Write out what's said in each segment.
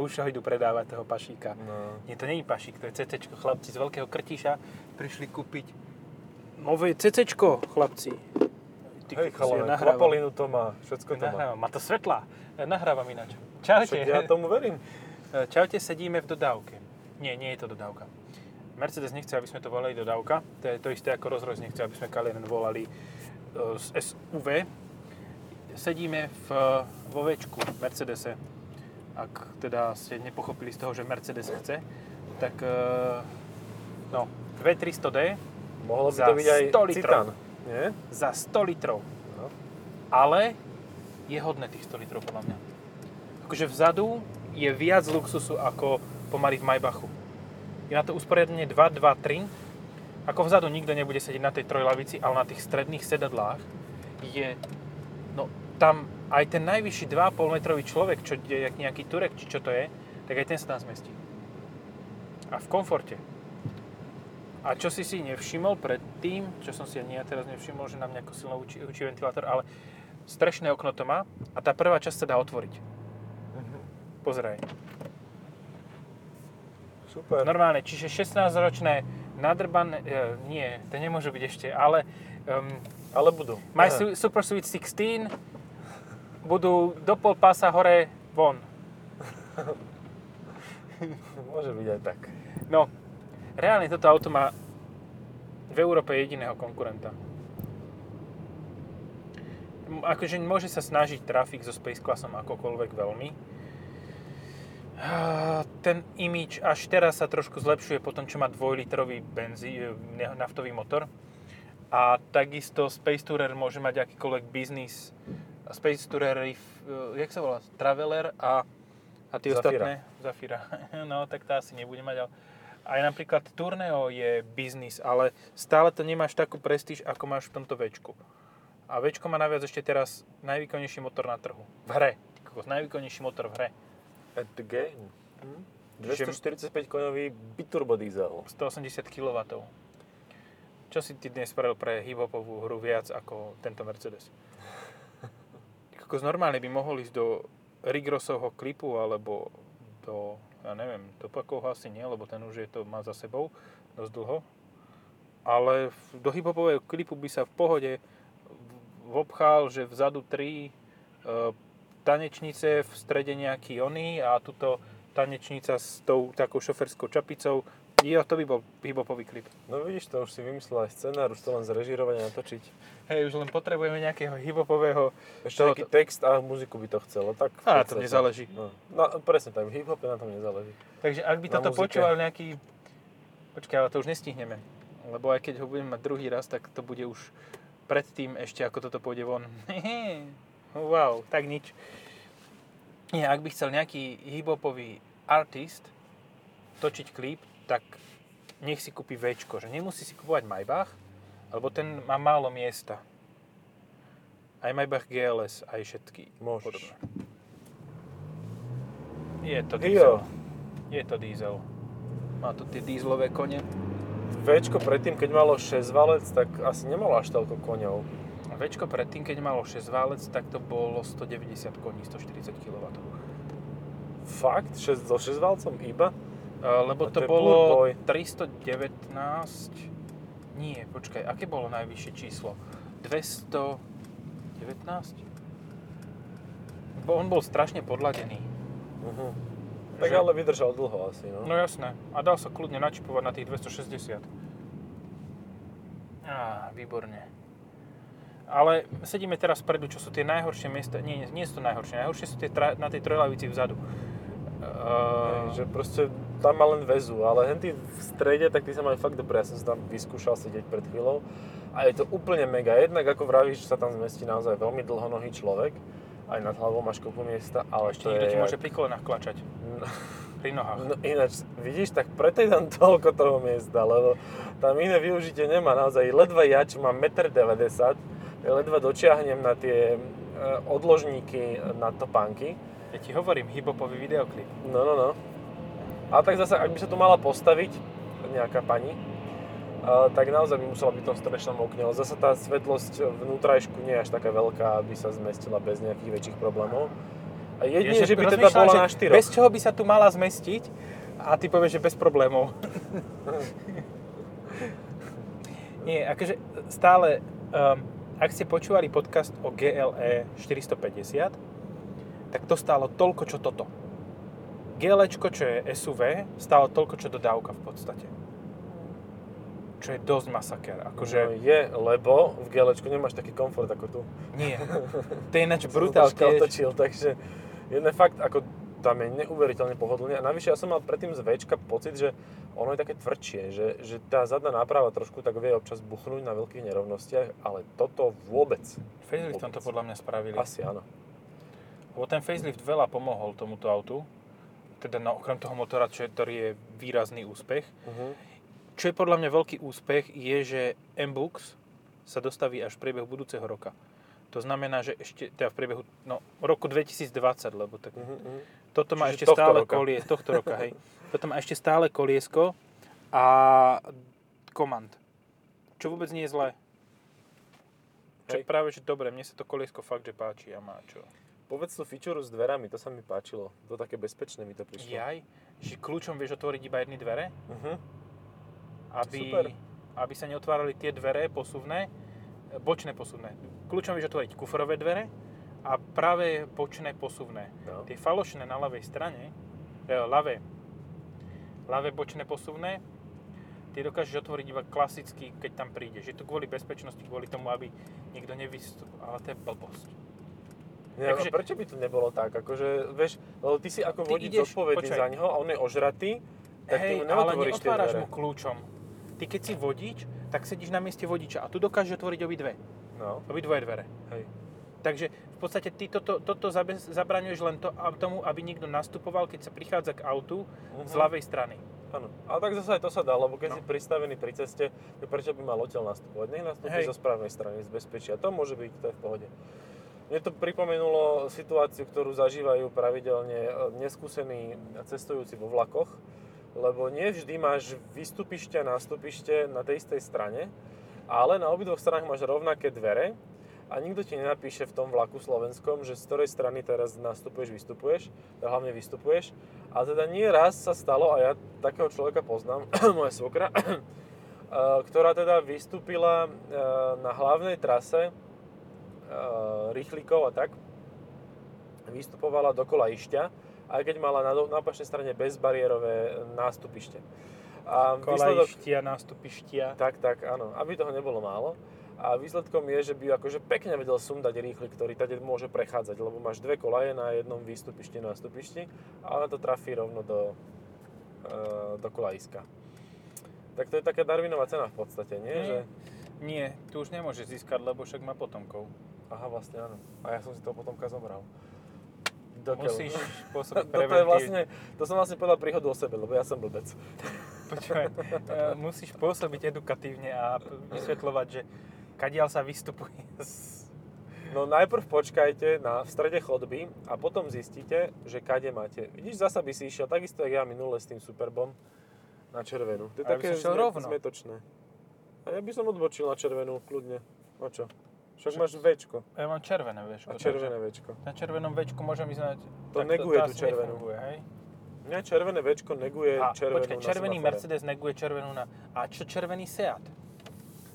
Už ho idú predávať toho pašíka. No. Nie, to není pašík, to je CC. Chlapci z Veľkého Krtiša prišli kúpiť nové CC, chlapci. Ty Hej, chalane, kvapalinu to má, všetko to má. Nahrávam. Má to svetla. Nahrávam ináč. Čaute. Však ja tomu verím. Čaute, sedíme v dodávke. Nie, nie je to dodávka. Mercedes nechce, aby sme to volali dodávka. To je to isté ako Rolls-Royce nechce, aby sme Cayenne volali e, z SUV. Sedíme v, vo Včku, Mercedese. Ak teda ste nepochopili z toho, že Mercedes chce, tak e, no, V300D Mohlo by to byť aj 100 litrov. Citan. Nie? za 100 litrov. No. Ale je hodné tých 100 litrov podľa mňa. Akože vzadu je viac luxusu ako pomaly v Maybachu. Je na to usporiadanie 2, 2, 3. Ako vzadu nikto nebude sedieť na tej trojlavici, ale na tých stredných sedadlách je, no tam aj ten najvyšší 2,5 metrový človek, čo je jak nejaký Turek, či čo to je, tak aj ten sa tam zmestí. A v komforte. A čo si si nevšimol predtým, čo som si ani ja teraz nevšimol, že nám nejako silno učí, učí ventilátor, ale strešné okno to má a tá prvá časť sa dá otvoriť. Pozeraj. Super. Normálne, čiže 16-ročné nadrbané, e, nie, to nemôže byť ešte, ale um, Ale budú. My Aha. Su- Super Sweet 16 budú do pol pása hore von. Môže byť aj tak. No, reálne toto auto má v Európe jediného konkurenta. Akože môže sa snažiť trafik so Space Classom akokoľvek veľmi. Ten imič až teraz sa trošku zlepšuje po tom, čo má 2-litrový benzí, e, naftový motor. A takisto Space Tourer môže mať akýkoľvek biznis. Space Tourer, Rif- e, jak sa volá? Traveler a, a tie Zafira. ostatné? Zafira. No, tak tá asi nebude mať, ale aj napríklad Tourneo je biznis, ale stále to nemáš takú prestíž, ako máš v tomto Včku. A Včko má naviac ešte teraz najvýkonnejší motor na trhu. V hre. Kokos, najvýkonnejší motor v hre. At the game. Hm? Čiže- 245 koňový biturbo diesel. 180 kW. Čo si ty dnes spravil pre hip-hopovú hru viac ako tento Mercedes? Kokos normálne by mohol ísť do Rigrosovho klipu alebo do, ja neviem, Topakovho asi nie, lebo ten už je to má za sebou dosť dlho. Ale do hip-hopového klipu by sa v pohode vopchal, že vzadu tri e, tanečnice, v strede nejaký oný a tuto tanečnica s tou takou šoferskou čapicou. Jo, to by bol hip-hopový klip. No vidíš, to už si vymyslel aj scenár, už to len zrežírovať a natočiť. Hej, už len potrebujeme nejakého hip-hopového... Ešte Toho- nejaký text a muziku by to chcelo. Tak Á, to nezáleží. No, no presne tak, hip-hope na tom nezáleží. Takže ak by Na toto muzike. počúval nejaký... Počkaj, ale to už nestihneme. Lebo aj keď ho budeme mať druhý raz, tak to bude už predtým ešte, ako toto pôjde von. wow, tak nič. Nie, ak by chcel nejaký hip-hopový artist točiť klip, tak nech si kúpi Včko, že nemusí si kupovať Maybach, lebo ten má málo miesta. Aj Maybach GLS, aj všetky Môžeš. podobné. Je to Jo. diesel. Je to diesel. Má to tie dieselové kone. Včko predtým, keď malo 6 valec, tak asi nemalo až toľko koňov. Včko predtým, keď malo 6 válec, tak to bolo 190 koní, 140 kW. Fakt? 6, so 6 valcom iba? Lebo to, to bolo Powerboy. 319... Nie, počkaj, aké bolo najvyššie číslo? 219? Bo on bol strašne podladený. Uh-huh. Tak Že- ale vydržal dlho asi, no. No jasné. A dal sa kľudne načipovať na tých 260. Á, výborne. Ale sedíme teraz vpredu, čo sú tie najhoršie miesta. Nie, nie, sú to najhoršie. Najhoršie sú tie tra, na tej trojlavici vzadu. Uh, že proste tam má len väzu, ale henty v strede, tak ty sa majú fakt dobre. Ja som sa tam vyskúšal sedieť pred chvíľou a je to úplne mega. Jednak ako vravíš, že sa tam zmestí naozaj veľmi dlhonohý človek, aj nad hlavou máš kopu miesta, ale ešte to niekto ti môže jak- pri kolenách klačať. No, Pri nohách. no ináč, vidíš, tak preto je tam toľko toho miesta, lebo tam iné využitie nemá naozaj. Ledva ja, čo mám 1,90 m, ledva dočiahnem na tie e, odložníky na topánky. Ja ti hovorím, hibopový videoklip. No, no, no. Ale tak zase, ak by sa tu mala postaviť nejaká pani, tak naozaj by musela byť v tom strešnom okne. Ale zase tá svetlosť vnútrajšku nie je až taká veľká, aby sa zmestila bez nejakých väčších problémov. A jedine, Ja že by teda bola na štyroch. Bez čoho by sa tu mala zmestiť a ty povieš, že bez problémov. Nie, akože stále, um, ak ste počúvali podcast o GLE 450, tak to stálo toľko, čo toto. GLEčko, čo je SUV, stálo toľko, čo dodávka v podstate. Čo je dosť masaker. Akože, No je, lebo v gelečku nemáš taký komfort ako tu. nie. To je ináč brutál tiež. otočil, takže jeden fakt, ako tam je neuveriteľne pohodlne. A navyše ja som mal predtým z Včka pocit, že ono je také tvrdšie, že, že tá zadná náprava trošku tak vie občas buchnúť na veľkých nerovnostiach, ale toto vôbec. Faceliftom to podľa mňa spravili. Asi áno. Lebo ten facelift veľa pomohol tomuto autu. Teda no, okrem toho motora, čo, je- ktorý je výrazný úspech. Uh-huh. Čo je podľa mňa veľký úspech, je, že M-Books sa dostaví až v priebehu budúceho roka. To znamená, že ešte teda v priebehu no, roku 2020, lebo tak, Uh-huh. toto má Čiže ešte stále roka. kolie, tohto roka, hej. Toto má ešte stále koliesko a komand. Čo vôbec nie je zlé. Čo práve, že dobre, mne sa to koliesko fakt, že páči a má čo. Povedz tú fičuru s dverami, to sa mi páčilo. To také bezpečné mi to prišlo. Jaj, že kľúčom vieš otvoriť iba jedny dvere, Uh-huh. aby, Super. aby sa neotvárali tie dvere posuvné, bočné posuvné. Kľúčom vieš otvoriť kufrové dvere a práve bočné posuvné. No. Tie falošné na ľavej strane, e, ľavé, ľavé bočné posuvné, tie dokážeš otvoriť iba klasicky, keď tam prídeš. Je to kvôli bezpečnosti, kvôli tomu, aby nikto nevystupoval. Ale to je blbosť. Takže- Takže, prečo by to nebolo tak? Akože, vieš, lebo ty si ako Ty vodič ideš- zodpovedný počkaj. za neho a on je ožratý, tak ty Hej, mu ale neotvoríš tie dvere. mu kľúčom. Ty keď si vodič, tak sedíš na mieste vodiča a tu dokážeš otvoriť obidve. No, Obidvoje dvere. hej. Takže v podstate ty toto, toto zabraňuješ len to, tomu, aby niekto nastupoval, keď sa prichádza k autu z Mhm. ľavej strany. Áno. Ale tak zase aj to sa dá, lebo keď No. si pristavený pri ceste, prečo by mal odtiaľ nastupovať? Nech nastúpi Hej. zo správnej strany, z bezpečia. To môže byť, to je v pohode. Mne to pripomenulo situáciu, ktorú zažívajú pravidelne e, neskúsení cestujúci vo vlakoch, lebo nie vždy máš vystúpište a nástupište na tej istej strane, ale na obidvoch stranách máš rovnaké dvere a nikto ti nenapíše v tom vlaku slovenskom, že z ktorej strany teraz nastupuješ, vystupuješ, teda hlavne vystupuješ. A teda nie raz sa stalo, a ja takého človeka poznám, moja svokra, eh, ktorá teda vystúpila eh, na hlavnej trase rýchlikov a tak, vystupovala do Kolaišťa, aj keď mala na, na opačnej strane bezbariérové nástupište. A výsledok, Kolajštia, nástupištia. tak, tak, áno, aby toho nebolo málo. A výsledkom je, že by akože pekne vedel sundať rýchly, ktorý tady môže prechádzať, lebo máš dve kolaje na jednom výstupišti, nástupišti a ona to trafí rovno do, e, do kolajiska. Tak to je taká Darwinová cena v podstate, nie? Nie. Že, Nie, tu už nemôže získať, lebo však má potomkov. Aha, vlastne áno. A ja som si toho potomka zobral. Do keľu. Musíš pôsobiť Toto je preventívne. vlastne, to som vlastne povedal príhodu o sebe, lebo ja som blbec. Počúvaj, e, musíš pôsobiť edukatívne a vysvetľovať, že kadiaľ sa vystupuje z... No najprv počkajte na, v strede chodby a potom zistíte, že kade máte. Vidíš, zasa by si išiel takisto, jak ja minule s tým Superbom na červenú. To je A ja by také som zme- rovno. zmetočné. A ja by som odbočil na červenú, kľudne. No čo? Však máš Včko Ja mám červené večko. a červené Včko. Na červenom večku môžem na... To neguje tú červenú. hej? Mňa červené Včko neguje A červenú počkaj, na červený semafore. Mercedes neguje červenú na... A čo červený Seat?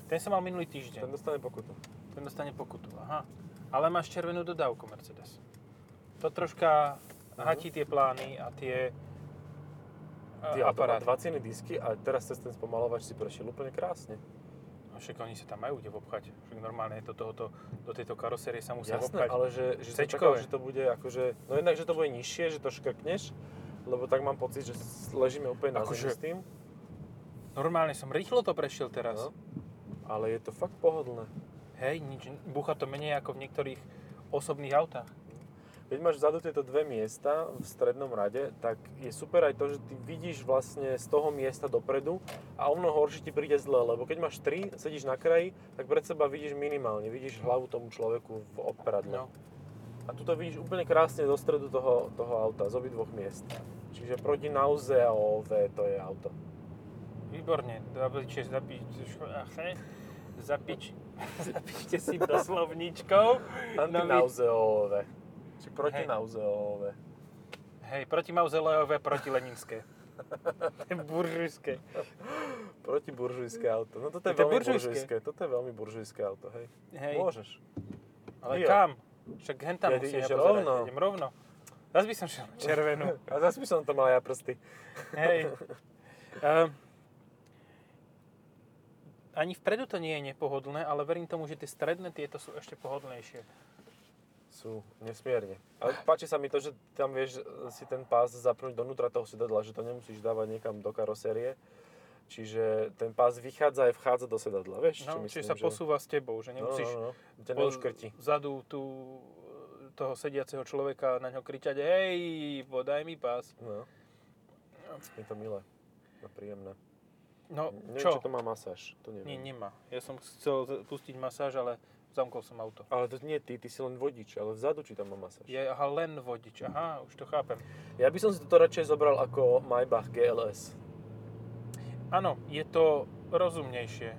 Ten som mal minulý týždeň. Ten dostane pokutu. Ten dostane pokutu, aha. Ale máš červenú dodávku Mercedes. To troška Mhm. hatí tie plány a tie Ty, a, ale to má aparáty. dva ceny disky a teraz cez ten spomalovač si prešiel úplne krásne. No však oni sa tam majú kde vopchať. Však normálne to tohoto, do tejto karosérie sa musia Jasné, vopchať. ale že, že čakal, že to bude akože, no jednak, že to bude nižšie, že to škrkneš, lebo tak mám pocit, že ležíme úplne na Akože- s tým, Normálne som rýchlo to prešiel teraz. No. ale je to fakt pohodlné. Hej, nič, búcha to menej ako v niektorých osobných autách. Keď máš vzadu tieto dve miesta v strednom rade, tak je super aj to, že ty vidíš vlastne z toho miesta dopredu a o mnoho horšie ti príde zle, lebo keď máš tri, sedíš na kraji, tak pred seba vidíš minimálne, vidíš hlavu tomu človeku v No. operadle. A tu to vidíš úplne krásne do stredu toho, toho auta, z obidvoch miest. Čiže proti Nauzeove to je auto. Výborne. Zapičte, zapičte, zapič, zapíšte si do slovníčkov. No, my- Antinauzeové. Či protinauzeové. Hej, protimauzelejové, protileninské. buržujské. Protiburžujské auto. No toto je, Je to veľmi buržujské? buržujské. Toto je veľmi buržujské auto, hej. Hej, Môžeš. ale Jo. kam? Však hen tam Ja musíme ideš pozerať. rovno. Idem rovno. Zas by som šiel na červenú. A zase by som to mal ja prsty. Hej. Um, ani vpredu to nie je nepohodlné, ale verím tomu, že tie stredné tieto sú ešte pohodlnejšie. Sú nesmierne. Ale páči sa mi to, že tam vieš si ten pás zapnúť donútra toho sedadla, že to nemusíš dávať niekam do karosérie. Čiže ten pás vychádza aj vchádza do sedadla, vieš? No, Či čiže myslím, sa že- posúva s tebou, že No, nemusíš no, no, no. Neuškrti. vzadu tú, toho sediaceho človeka na ňo kričať hej, podaj mi pás. No. Je to milé. No, príjemné. No, Neviem, čo? či to má masáž. To Nie, neviem. nemá. Ja som chcel pustiť masáž, ale zamkol som auto. Ale to nie ty, ty si len vodič, ale vzadu či tam má masáž. Je aha, len vodič. Aha, už to chápem. Ja by som si toto radšej zobral ako Maybach GLS. Áno, je to rozumnejšie.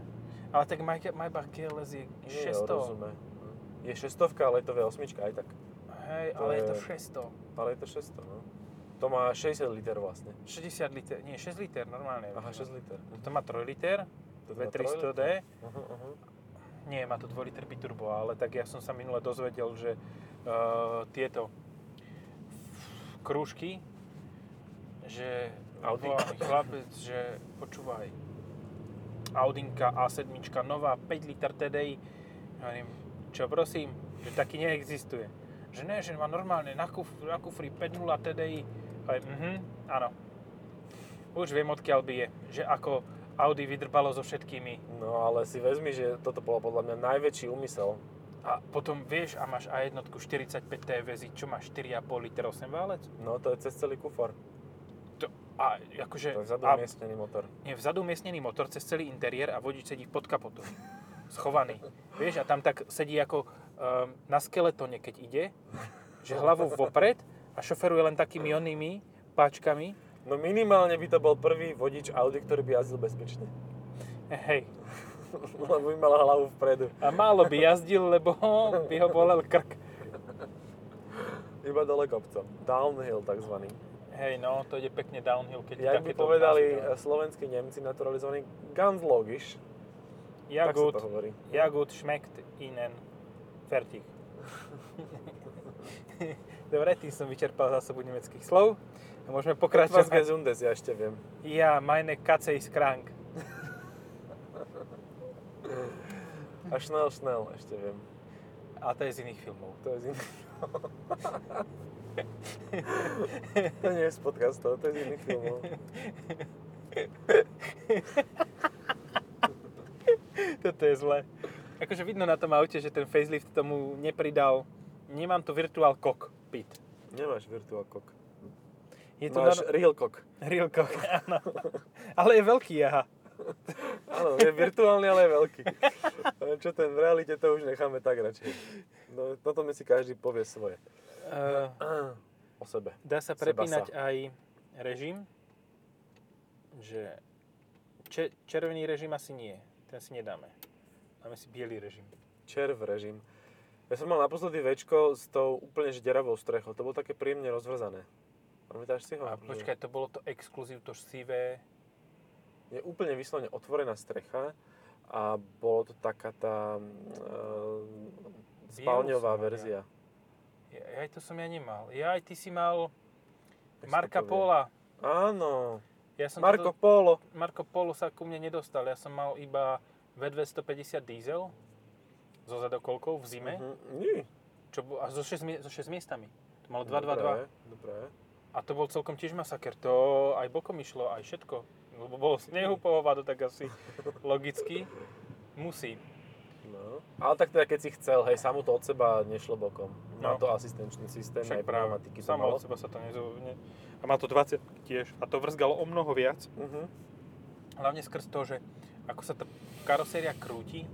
Ale tak Maybach GLS je Nie, 600. rozumie. Je 600, ale je to V8 aj tak. Hej, To ale je to je- 600. Ale je to 600, no. To má 60 liter vlastne. 60 liter, nie 6 liter normálne. Aha, 6 liter. To má 3 liter, To má V300D. Uh-huh, uh-huh. Nie, má to 2 liter biturbo, ale tak ja som sa minule dozvedel, že uh, tieto krúžky, že Audi. chlapec, že počúvaj, Audinka A7, nová, 5 liter TDI. Hovorím, čo prosím, že taký neexistuje. Že ne, že má normálne na, kuf, na kufri 5.0 TDI. Hovorím, mhm, áno. Už viem, odkiaľ by je. Že ako Audi vydrbalo so všetkými No ale si vezmi, že toto bolo podľa mňa najväčší úmysel. A potom vieš, a máš A1 45 TVZ, čo má 4,5 liter 8 válec? No to je cez celý kufor. To, a akože... To je vzadu umiestnený motor. nie, vzadu umiestnený motor cez celý interiér a vodič sedí pod kapotom. Schovaný. Vieš, a tam tak sedí ako um, na skeletóne, keď ide, že hlavou vopred a šoferuje len takými onými páčkami. No minimálne by to bol prvý vodič Audi, ktorý by jazdil bezpečne. Hej. Lebo by mal hlavu vpredu. A málo by jazdil, lebo by ho bolel krk. Iba dole kopcom. Downhill takzvaný. Hej, no, to ide pekne downhill, keď Jak by povedali eh, slovenskí Nemci naturalizovaní, ganz logisch. Ja tak gut, to hovorí. ja gut schmeckt ihnen. Fertig. Dobre, tým som vyčerpal zásobu nemeckých slov. A môžeme Etwas pokračovať. gesundes, ja ešte viem. Ja, meine Katze ist krank. A schnell, schnell, ešte viem. A to je z iných filmov. To je z iných... to nie je z podcastov, to je z iných filmov. Toto je zle. Akože vidno na tom aute, že ten facelift tomu nepridal. Nemám tu virtual cockpit. Nemáš virtual cock. Je to Máš na... real cock. real cock, áno. Ale je veľký, aha. Áno, je virtuálny, ale je veľký. Čo ten v realite, to už necháme tak radšej. No, toto mi si každý povie svoje. Uh, O sebe. dá sa prepínať sa. aj režim, že če- červený režim asi nie, ten si nedáme. Dáme si biely režim. Červ režim. Ja som mal naposledy večko s tou úplne že deravou strechou. To bolo také príjemne rozvrzané. Pamätáš si ho? A počkaj, to bolo to exkluzív, to sivé. Je úplne vyslovene otvorená strecha a bolo to taká tá e, spálňová verzia. Ja, aj to som ja nemal. Ja aj ty si mal Jak Marka? Pola. Áno, Ja som Marco toto, Polo. Marco Polo sa ku mne nedostal. Ja som mal iba V250 diesel so zadokolkou v zime. Mhm. Nie. Čo, a so 6, mie- so 6 miestami. To malo 222. Dobré, Dobré. A to bol celkom tiež masaker. To aj bokom išlo, aj všetko. Lebo bolo snehu po hovado, tak asi logicky musí. No. Ale tak teda keď si chcel, hej, samo to od seba nešlo bokom. Má No. to asistenčný systém, Však aj pneumatiky samo od seba sa to nezo... Ne... A má to 20 tiež. A to vrzgalo o mnoho viac. Mhm. Hlavne skrz to, že ako sa tá karoséria krúti,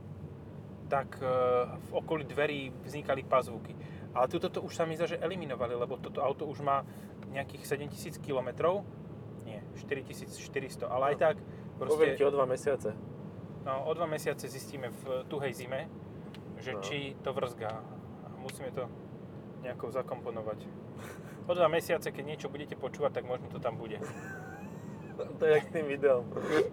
tak e, v okolí dverí vznikali pazvuky. Ale tuto to už sa mi zdá, že eliminovali, lebo toto auto už má nejakých 7000 km. Nie, 4400, ale aj tak Poviem ti proste o dva mesiace. no, o dva mesiace zistíme v tuhej zime, že No. či to vrzgá. A musíme to nejako zakomponovať. O dva mesiace, keď niečo budete počúvať, tak možno to tam bude. To je jak s tým videom.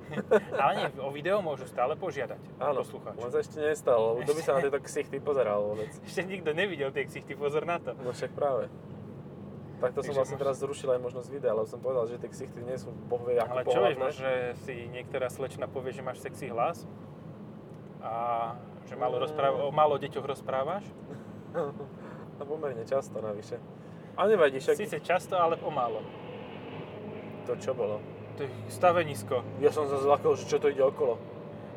Ale nie, o video môžu stále požiadať Áno, poslucháči. len sa ešte nestalo, lebo kto by sa na tieto ksichty pozeral vôbec. Ešte nikto nevidel tie ksichty, pozor na to. No však práve. Takto som Takže vlastne môž- teraz zrušil aj možnosť videa, lebo som povedal, že tie ksichty nie sú bohvie ako Ale čo vieš, že si niektorá slečna povie, že máš sexy hlas a že málo, rozpráva, o málo deťoch rozprávaš. No pomerne často navyše. A nevadí, však Sice často, ale o málo. to čo bolo. To je stavenisko. Ja som sa zlakol, že čo to ide okolo.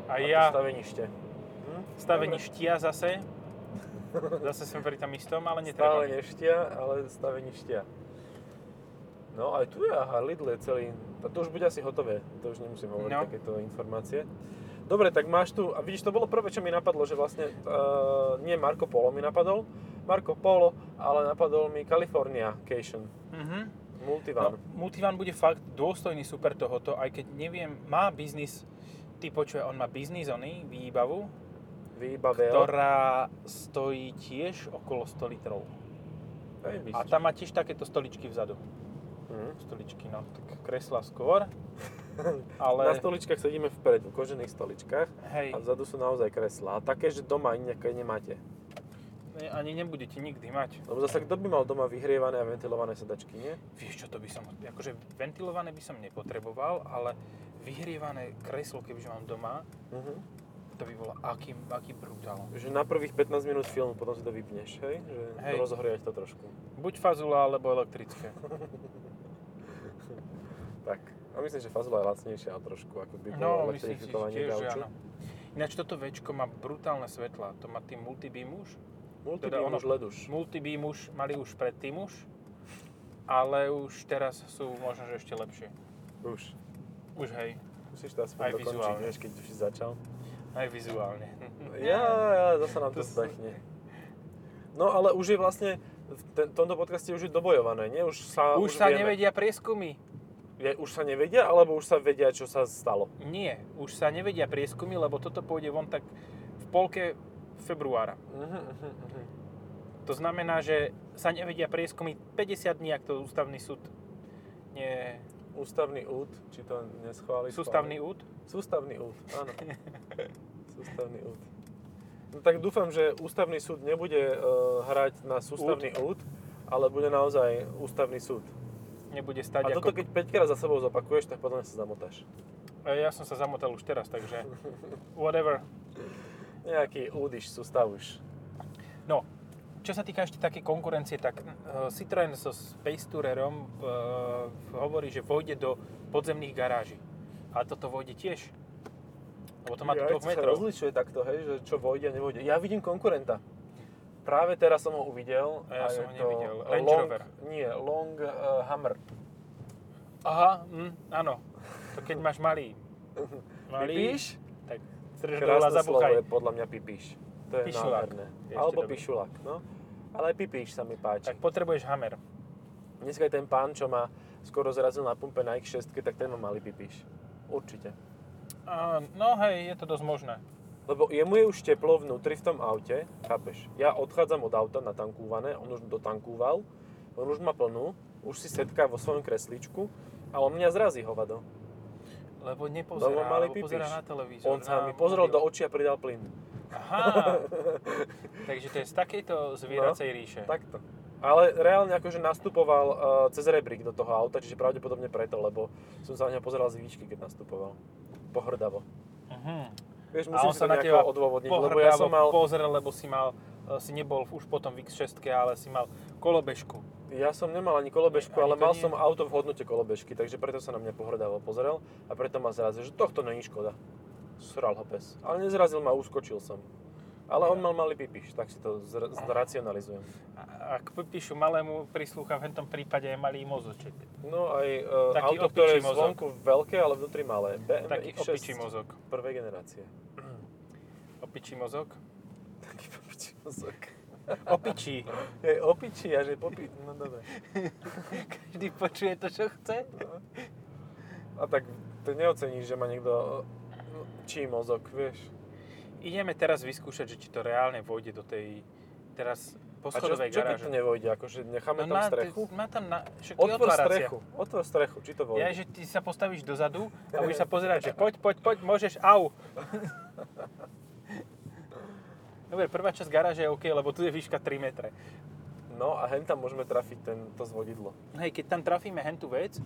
A to ja stavenište. Hm? stavení štia zase. Zase som pri tam istom, ale Stále netreba. mi. neštia, ale stavení štia. No aj tu je, aha, Lidl je celý, a to už bude asi hotové, to už nemusím hovoriť No. takéto informácie. Dobre, tak máš tu, a vidíš, to bolo prvé, čo mi napadlo, že vlastne uh, nie Marco Polo mi napadol, Marco Polo, ale napadol mi California Cation, Mhm. Multivan. No, Multivan bude fakt dôstojný super tohoto, aj keď neviem, má biznis, ty počuje, on má biznis, oný, výbavu, Výbavel. ktorá stojí tiež okolo 100 litrov. Hej, A tam má tiež takéto stoličky vzadu. Mhm. Stoličky, no, tak kresla skôr. Na Ale, stoličkách sedíme vpredu, v kožených stoličkách hej, a vzadu sú naozaj kreslá. A také, že doma nejaké nemáte. Ani nebudete nikdy mať. Lebo zase kto by mal doma vyhrievané a ventilované sedačky, nie? Vieš čo, to by som, akože ventilované by som nepotreboval, ale vyhrievané kreslo, kebyže mám doma, Mhm. to by bolo aký, aký brutál. Že na prvých 15 minút filmu potom si to vypneš, hej? Že Hej. rozohriať to trošku. Buď fazula, alebo elektrické. Tak. A myslím, že fazula je lacnejšia trošku, ako by bolo No, elektrifikovanie gauču. Ináč toto Včko má brutálne svetla. To má tým multibeam už. Multibeam Teda ono- už led už. Multibeam už mali už predtým už. Ale už teraz sú možno, že ešte lepšie. Už. Už hej, Musíš to aspoň Aj dokončiť, vizuálne. vieš, keď už si začal. aj vizuálne. Ja, ja, zase nám to To s- zdechne. No ale už je vlastne, v te- tomto podcaste už je dobojované, nie? Už sa, Už sa vieme. nevedia prieskumy. Je, už sa nevedia, alebo už sa vedia, čo sa stalo? Nie, už sa nevedia prieskumy, lebo toto pôjde von tak v polke februára. To znamená, že sa nevedia prieskumy 50 dní, ak to ústavný súd nie... Ústavný úd, či to neschváli? Sústavný úd? Sústavný úd, áno. Sústavný úd. No tak dúfam, že ústavný súd nebude uh, hrať na sústavný úd, ale bude naozaj ústavný súd. Nebude A stať toto ako... keď 5 krát za sebou zopakuješ, tak potom sa zamotáš. E, Ja som sa zamotal už teraz, takže whatever. Nejaký údiš, sústavuš. No, čo sa týka ešte také konkurencie, tak uh, Citroën so Space Tourerom uh, hovorí, že vojde do podzemných garáží. A toto vojde tiež. Lebo to má Ja, do 2 to sa metrov. rozlišuje takto, hej, že čo vojde a nevojde. Ja vidím konkurenta. Práve teraz som ho uvidel. A ja som je ho nevidel. Range long, Rover. Nie, Long uh, Hammer. Aha, hm, áno. To keď máš malý. Malý, Pipíš? Tak strž dole a Krásne slovo zabuchaj. je podľa mňa pipíš. To je Pišulák. nádherné. Alebo dobrý. pišulak, no. Ale aj pipíš sa mi páči. Tak potrebuješ Hammer. Dneska je ten pán, čo ma skoro zrazil na pumpe na X6, tak ten má malý pipíš. Určite. No hej, je to dosť možné. Lebo jemu je už teplo vnútri v tom aute, chápeš? Ja odchádzam od auta natankúvané, on už dotankúval, on už má plnú, už si setká vo svojom kreslíčku a on mňa zrazí hovado. Lebo Lebo nepozerá, malý lebo pozerá na televízor. On sa mi pozrel mobil. do očí a pridal plyn. Aha, takže to je z takejto zvieracej ríše. Takto. Ale reálne akože nastupoval uh, cez rebrík do toho auta, čiže pravdepodobne preto, lebo som sa na neho pozeral z výšky, keď nastupoval. Pohrdavo. Mhm. Vieš, A musím on si sa to na teba odôvodniť, lebo ja som mal, pozrel, lebo si mal, e, si nebol už potom v X6, ale si mal kolobežku. Ja som nemal ani kolobežku, Ani ale mal nie. som auto v hodnote kolobežky, takže preto sa na mňa pohrdavo pozrel a preto ma zrazil, že tohto není škoda. Sral ho pes. Ale nezrazil ma, uskočil som. Ale on mal malý pipiš, tak si to zr- zracionalizujem. A ak píšu malému prislúcha, v tom prípade je malý mozoček. No aj uh, Taký auto, ktoré je zvonku veľké, ale vnútri malé. BMW Taký X6 opičí mozog. prvej generácie. Opičí mozog? Taký opičí mozog. Opičí. Je opičí a že popi... No dobre. Každý počuje to, čo chce. A tak to neoceníš, že má niekto no, čí mozog, vieš. Ideme teraz vyskúšať, že či to reálne vôjde do tej... Teraz Po A čo, čo keď to nevojde? Akože necháme tam má, strechu? Má tam na, však Otvor strechu, otvor strechu, či to vojde. Ja, že ty sa postavíš dozadu a budeš sa pozerať, že poď, poď, poď, môžeš, au. Dobre, prvá časť garáže je OK, lebo tu je výška 3 metre. No a hen tam môžeme trafiť ten, to zvodidlo. Hej, keď tam trafíme hentú vec,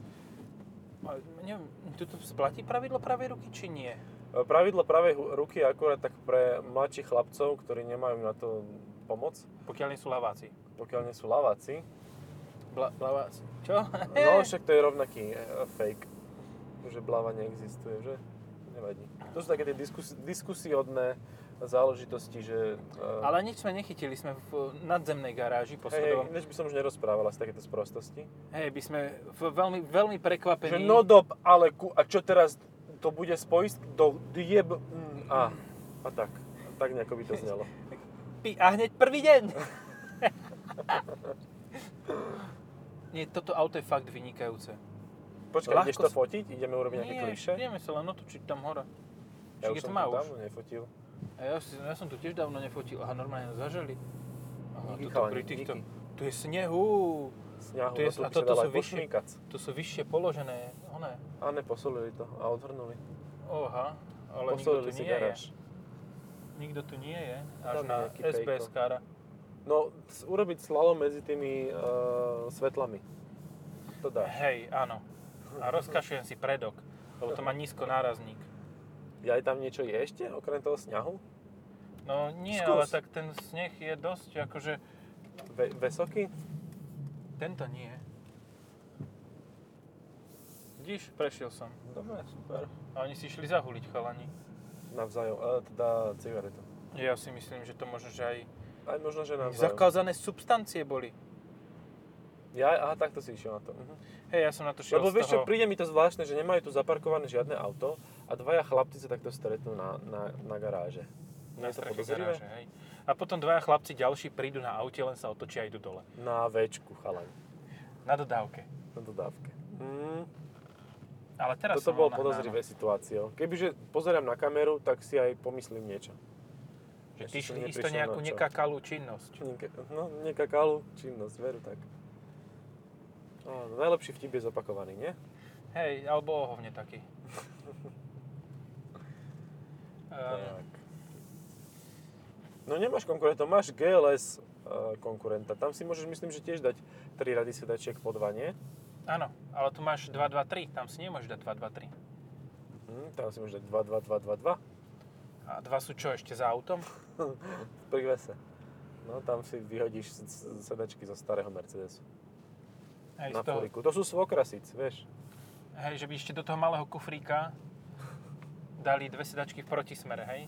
a neviem, tu splatí pravidlo pravej ruky, či nie? E, Pravidlo pravej ruky je akurát tak pre mladších chlapcov, ktorí nemajú na to pomoc, Pokiaľ nie sú laváci. pokiaľ nie sú laváci. Bla, laváci. Čo? No však to je rovnaký e, fake, že blava neexistuje, že? Nevadí. To sú také tie diskus, diskusiodné záležitosti, že... e, Ale nič sme nechytili, sme v nadzemnej garáži po schodovom. ináč by som už nerozprával asi takéto sprostosti. Hej, by sme v veľmi, veľmi prekvapení. Že no dob, ale ku, a čo teraz to bude spojiť do dieb... Mm, a, a tak. Tak nejako by to znelo. A hneď prvý deň. Nie, toto auto je fakt vynikajúce. Počkaj, Ľahko ideš to fotiť? Ideme urobiť nejaké Nie, kliše? ideme sa len otočiť tam hore. Ja Však už je som to už. dávno nefotil. A ja, si, ja som tu tiež dávno nefotil. Aha, normálne zažali. Aha, toto pri týchto... Tu je snehu. Sňahu, Tu je- no tu a by sa toto sú vyššie-. Tu sú vyššie položené. One. A neposolili to a odhrnuli. Oha, ale nikto Posolili tu si nie garáž. je. Nikto tu nie je. Až Tam je na nejaký SBS pejko. kára. No, urobiť slalom medzi tými uh, svetlami. To dáš. Hej, áno. A rozkašujem si predok, lebo to má nízko nárazník. Ja aj tam niečo je ešte, okrem toho sňahu? No nie, Skús. ale tak ten sneh je dosť akože... Ve, vesoký? Tento nie. Vidíš, prešiel som. Dobre, super. A oni si išli zahuliť chalani. Navzájom, ale teda cigaretu. Ja si myslím, že to možno, že aj Aj možno, že navzájom. zakázané substancie boli. Ja, aha, takto si išiel na to. Mhm. Hej, ja som na to šiel Lebo vieš čo, toho... príde mi to zvláštne, že nemajú tu zaparkované žiadne auto a dvaja chlapci sa takto stretnú na, na, na garáže. Na streche garáže, hej. A potom dvaja chlapci ďalší prídu na aute, len sa otočia a idú dole. Na Včku, chalaň. Na dodávke. Na dodávke. Mm, Ale teraz toto bolo podozrivé situáciou. Kebyže pozerám na kameru, tak si aj pomyslím niečo. Že ty šli isto nejakú nekakalú činnosť. Neka, no, nekakalu činnosť, veru tak. No, najlepší vtip je zopakovaný, nie? Hej, alebo ohovne taký. Ehm, Tak. No nemáš konkurenta, máš GLS uh, konkurenta. Tam si môžeš, myslím, že tiež dať 3 rady sedačiek po 2, nie? áno, ale tu máš 2, 2, 3. Tam si nemôžeš dať 2, 2, 3. Hm, tam si môžeš dať 2, 2, 2, 2, 2 A dva sú čo, ešte za autom? v privese. No tam si vyhodíš sedačky zo starého Mercedesu. Hej, na toho. To sú svokrasic, vieš. hej, že by ešte do toho malého kufríka dali dve sedačky v protismere, hej?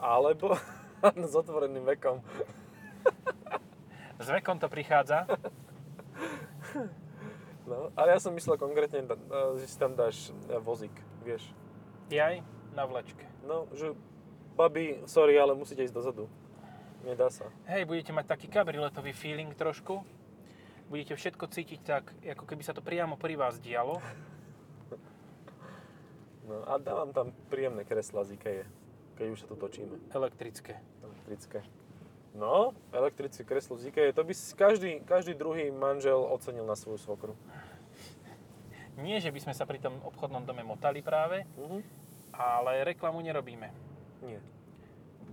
Alebo s otvoreným vekom. S vekom to prichádza. No, ale ja som myslel konkrétne, da- že si tam dáš e, vozík, vieš. Jaj, na vlečke. No, že babi, sorry, ale musíte ísť dozadu. Nedá sa. Hej, budete mať taký kabrioletový feeling trošku. Budete všetko cítiť tak, ako keby sa to priamo pri vás dialo. No a dávam tam príjemné kresla z Ikea, keď už sa tu točíme. Elektrické. Elektrické. No, elektrické kreslo Ikea, to by každý, každý druhý manžel ocenil na svoju svokru. Nie, že by sme sa pri tom obchodnom dome motali práve, Mhm. ale reklamu nerobíme. Nie.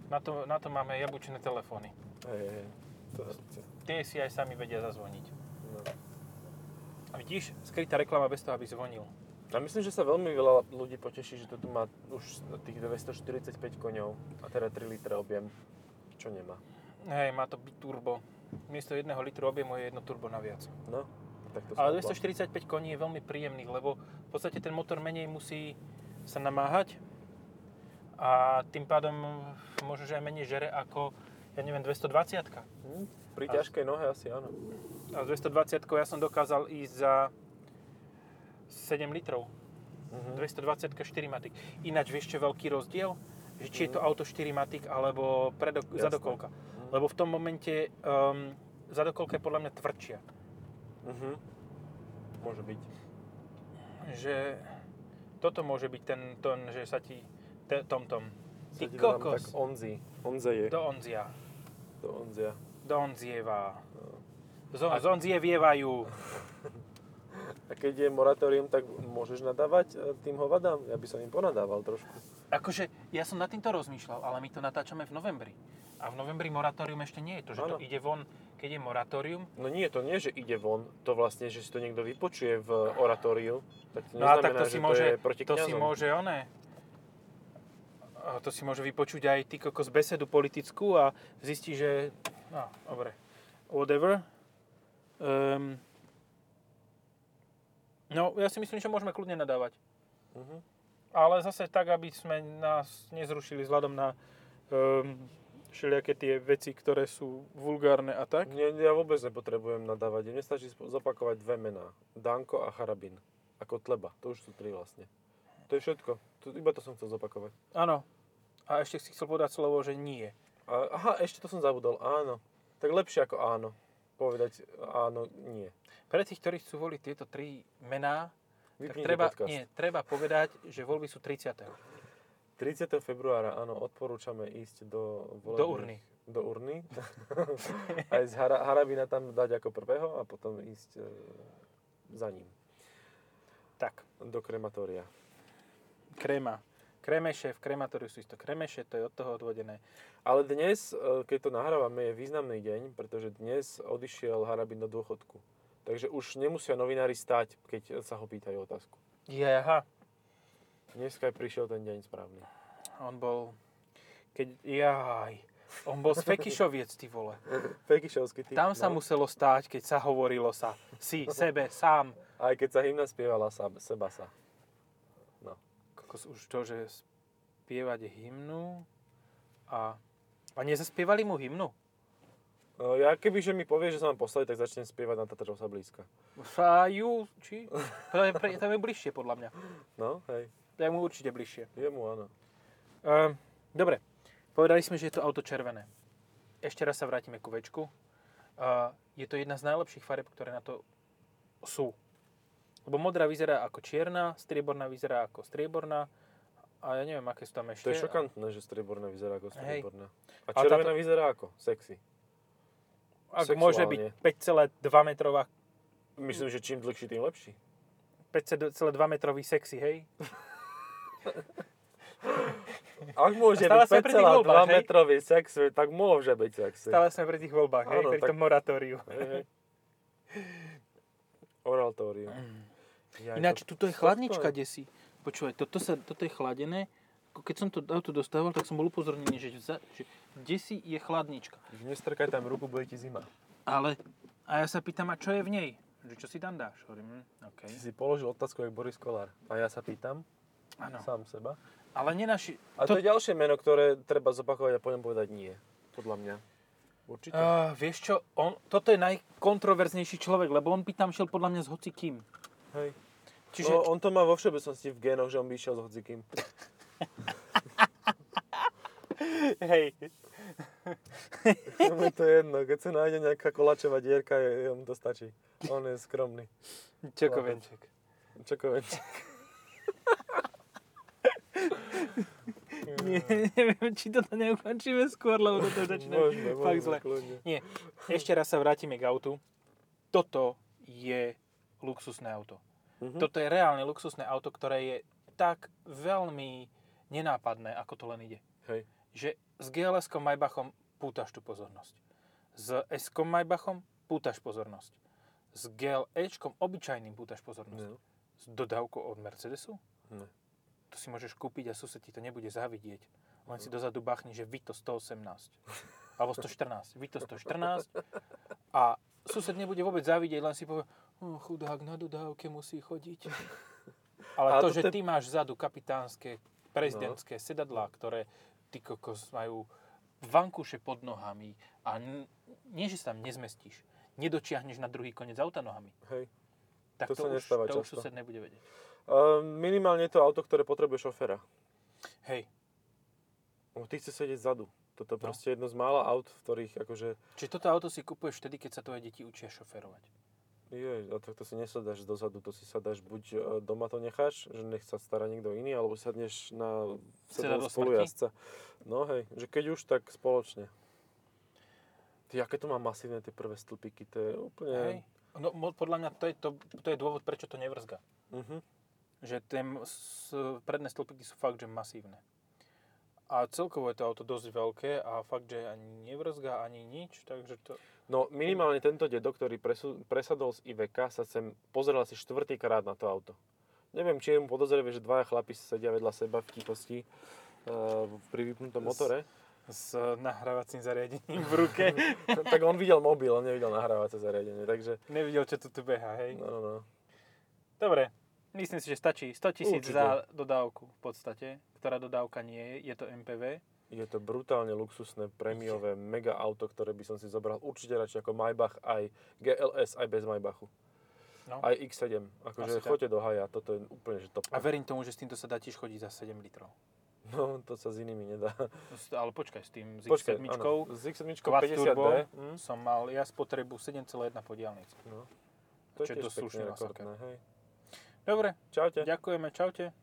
Na to, na to máme jabučné telefóny. Hej, Tie si aj sami vedia zazvoniť. no. A vidíš, skrytá reklama bez toho, aby zvonil. A myslím, že sa veľmi veľa ľudí poteší, že to tu má už tých 245 koňov a teda 3 litre objem, čo nemá. Hej, má to byť turbo. Miesto jedného litru objemu je jedno turbo naviac. No, tak to Ale som 245 koní je veľmi príjemný, lebo v podstate ten motor menej musí sa namáhať a tým pádom možno, že aj menej žere ako, ja neviem, 220 Hm, pri ťažkej nohe asi áno. A s 220 ja som dokázal ísť za 7 litrov. Mhm. 220 4 matik. Ináč vieš čo veľký rozdiel? Že či je to auto 4 matik alebo predok- zadokolka. Lebo v tom momente um, zadokolka je podľa mňa tvrdšia. Mhm. Môže byť. Že toto môže byť ten tón, že sa ti te, tom tom. Ty kokos. Tak onzi. Je. Do onzia. To onzia. Donzieva. Zon, zonzievievajú. A keď je moratórium, tak môžeš nadávať e, tým hovadám? Ja by som im ponadával trošku. Akože, ja som nad týmto rozmýšľal, ale my to natáčame v novembri. A v novembri moratórium ešte nie je. To, že to Áno. ide von, keď je moratórium. No nie, to nie, že ide von. To vlastne, že si to niekto vypočuje v oratóriu, tak to No a tak to si to môže, je proti to si môže oné. To si môže vypočuť aj ty kokos besedu politickú a zistí, že... No, dobre. Whatever. Um, no, ja si myslím, že môžeme kľudne nadávať. Mhm. Ale zase tak, aby sme nás nezrušili vzhľadom na um, všelijaké tie veci, ktoré sú vulgárne a tak. Nie, ja vôbec nepotrebujem nadávať. Mne stačí zopakovať dve mená. Danko a Charabin. Ako tleba. To už sú tri vlastne. To je všetko. To, iba to som chcel zopakovať. Áno. A ešte si chcel povedať slovo, že nie. A, aha, ešte to som zabudol. Áno. Tak lepšie ako áno. Povedať áno, nie. Pre tých, ktorí chcú voliť tieto tri mená, tak treba, podcast. nie, treba povedať, že voľby sú 30. 30. februára, áno, odporúčame ísť do... volebných- Do urny. Do urny. Aj z Hara, Harabina tam dať ako prvého a potom ísť e, za ním. Tak, Do krematória. kréma. Kremeše, v krematóriu sú isto kremeše, to je od toho odvodené. Ale dnes, e, keď to nahrávame, je významný deň, pretože dnes odišiel Harabin do dôchodku. Takže už nemusia novinári stať, keď sa ho pýtajú otázku. Je, aha, Dneska prišiel ten deň správny. on bol, keď, jaj, on bol z Fekišoviec, ty vole. Fekišovský typ. Tam sa no. muselo stáť, keď sa hovorilo sa, si, sebe, sám. Aj keď sa hymna spievala sa, seba sa. Kokos už to, že spievať hymnu a... A nezaspievali mu hymnu? No, ja keby, že mi povie, že sa mám poslať, tak začnem spievať na Tatrov sa blízka. Faju, či? To je, pre, to je bližšie, podľa mňa. No, hej. To je mu určite bližšie. Jemu áno. Um, dobre, povedali sme, že je to auto červené. Ešte raz sa vrátime ku večku. Uh, je to jedna z najlepších fareb, ktoré na to sú. Lebo modrá vyzerá ako čierna, strieborná vyzerá ako strieborná a ja neviem, aké sú tam ešte. To je šokantné, že strieborná vyzerá ako Hej. strieborná. A A červená táto- vyzerá ako? Sexy. Ak sexuálne. môže byť 5,2 metrová, Myslím, že čím dlhší, tým lepší. 5,2 metrový sexy, hej? Ak môže Stále byť sme pri tých voľbách, 5,2 hej? metrový sex, tak môže byť sexy. Stále sme pri tých voľbách, hej? Áno, pri tak- tom moratóriu. Hej, hej. Oraltórium. Jaj, Ináč, to- tuto je to- chladnička, to- kde si. Počúvaj, toto, sa, toto je chladené. Keď som to auto dostával, tak som bol upozornený, že, za, že kde si je chladnička. Nestrkaj tam ruku, bude ti zima. Ale, a ja sa pýtam, a čo je v nej? Že čo si tam dáš? Hovorím, hm, OK. Ty si položil otázku, jak Boris Kolár. A ja sa pýtam, Áno. sám seba. Ale nenaši... A to, je ďalšie meno, ktoré treba zopakovať a po ňom povedať nie. Podľa mňa. Určite. Uh, vieš čo, on, toto je najkontroverznejší človek, lebo on by tam šiel podľa mňa s hocikým. Hej. Čiže, No, on to má vo všeobecnosti v génoch, že on by išiel s hocikým. hej, Mu to je jedno, keď sa nájde nejaká koláčová dierka, je, mu to stačí. On je skromný. Čokovenček. Čokovenček. Nie, neviem, či toto neukončíme skôr, lebo toto začína Môžeme, fakt zle. kľudne. Nie, ešte raz sa vrátime k autu. Toto je luxusné auto. Mhm. Toto je reálne luxusné auto, ktoré je tak veľmi nenápadné, ako to len ide. Hej. Že s GLS-kom Maybachom pútaš tú pozornosť. S S-kom Maybachom pútaš pozornosť. S GLEčkom obyčajným pútaš pozornosť. No. S dodávkou od Mercedesu? Ne. To si môžeš kúpiť a sused ti to nebude závidieť. Len si dozadu bachni, že Vito 118. Alebo 114. Vito 114. A sused nebude vôbec závidieť, len si povie, oh, chudák na dodávke musí chodiť. Ale to, toto že je- ty máš vzadu kapitánske, prezidentské sedadlá, ktoré ty kokos majú vankúše pod nohami a n- nie, že sa tam nezmestíš, nedočiahneš na druhý koniec auta nohami, Hej. tak To to, sa už, to už často. sused nebude vedieť. Uh, minimálne je to auto, ktoré potrebuje šoféra. Hej, No, ty chceš sedieť vzadu. Toto je No. proste jedno z mála aut, v ktorých akože... čiže toto auto si kupuješ vtedy, keď sa tvoje deti učia šoférovať. Je, a tak to si nesadáš dozadu, to si sadáš buď e, doma to necháš, že nech sa stará niekto iný, alebo sadneš na sedadlo spolujazca. No hej, že keď už, tak spoločne. Ty, aké to má masívne tie prvé stĺpiky, to je úplne... Hej. No, podľa mňa to je, to, to je dôvod, prečo to nevrzga. Mhm. Že tie s- predné stĺpiky sú fakt, že masívne. A celkovo je to auto dosť veľké a fakt, že ani nevrzga, ani nič, takže to... No minimálne tento dedo, ktorý presu, presadol z Iveka, sa sem pozrel asi štvrtýkrát na to auto. Neviem, či je mu podozrivé, že dvaja chlapi sedia vedľa seba v tichosti uh, pri vypnutom S- motore. S nahrávacím zariadením v ruke. tak on videl mobil, on nevidel nahrávacie zariadenie, takže... Nevidel, čo tu tu beha, hej. No, no, no. Dobre, myslím si, že stačí 100 tisíc za dodávku v podstate, ktorá dodávka nie je, je to MPV. Je to brutálne luxusné, prémiové, mega auto, ktoré by som si zobral určite radšej ako Maybach, aj GLS, aj bez Maybachu. No. Aj X7. Akože choďte do haja, toto je úplne že top. A verím tomu, že s týmto sa dá tiež chodiť za 7 litrov. No, to sa s inými nedá. Ale počkaj, s tým s Počkaj, X7 áno, s X7 Quad 50D. Turbo Hm? som mal ja spotrebu 7,1 po diálnici. No. To Čo je je tiež dosť masaker. rekordné, hej. Dobre, Čaute. ďakujeme, čaute.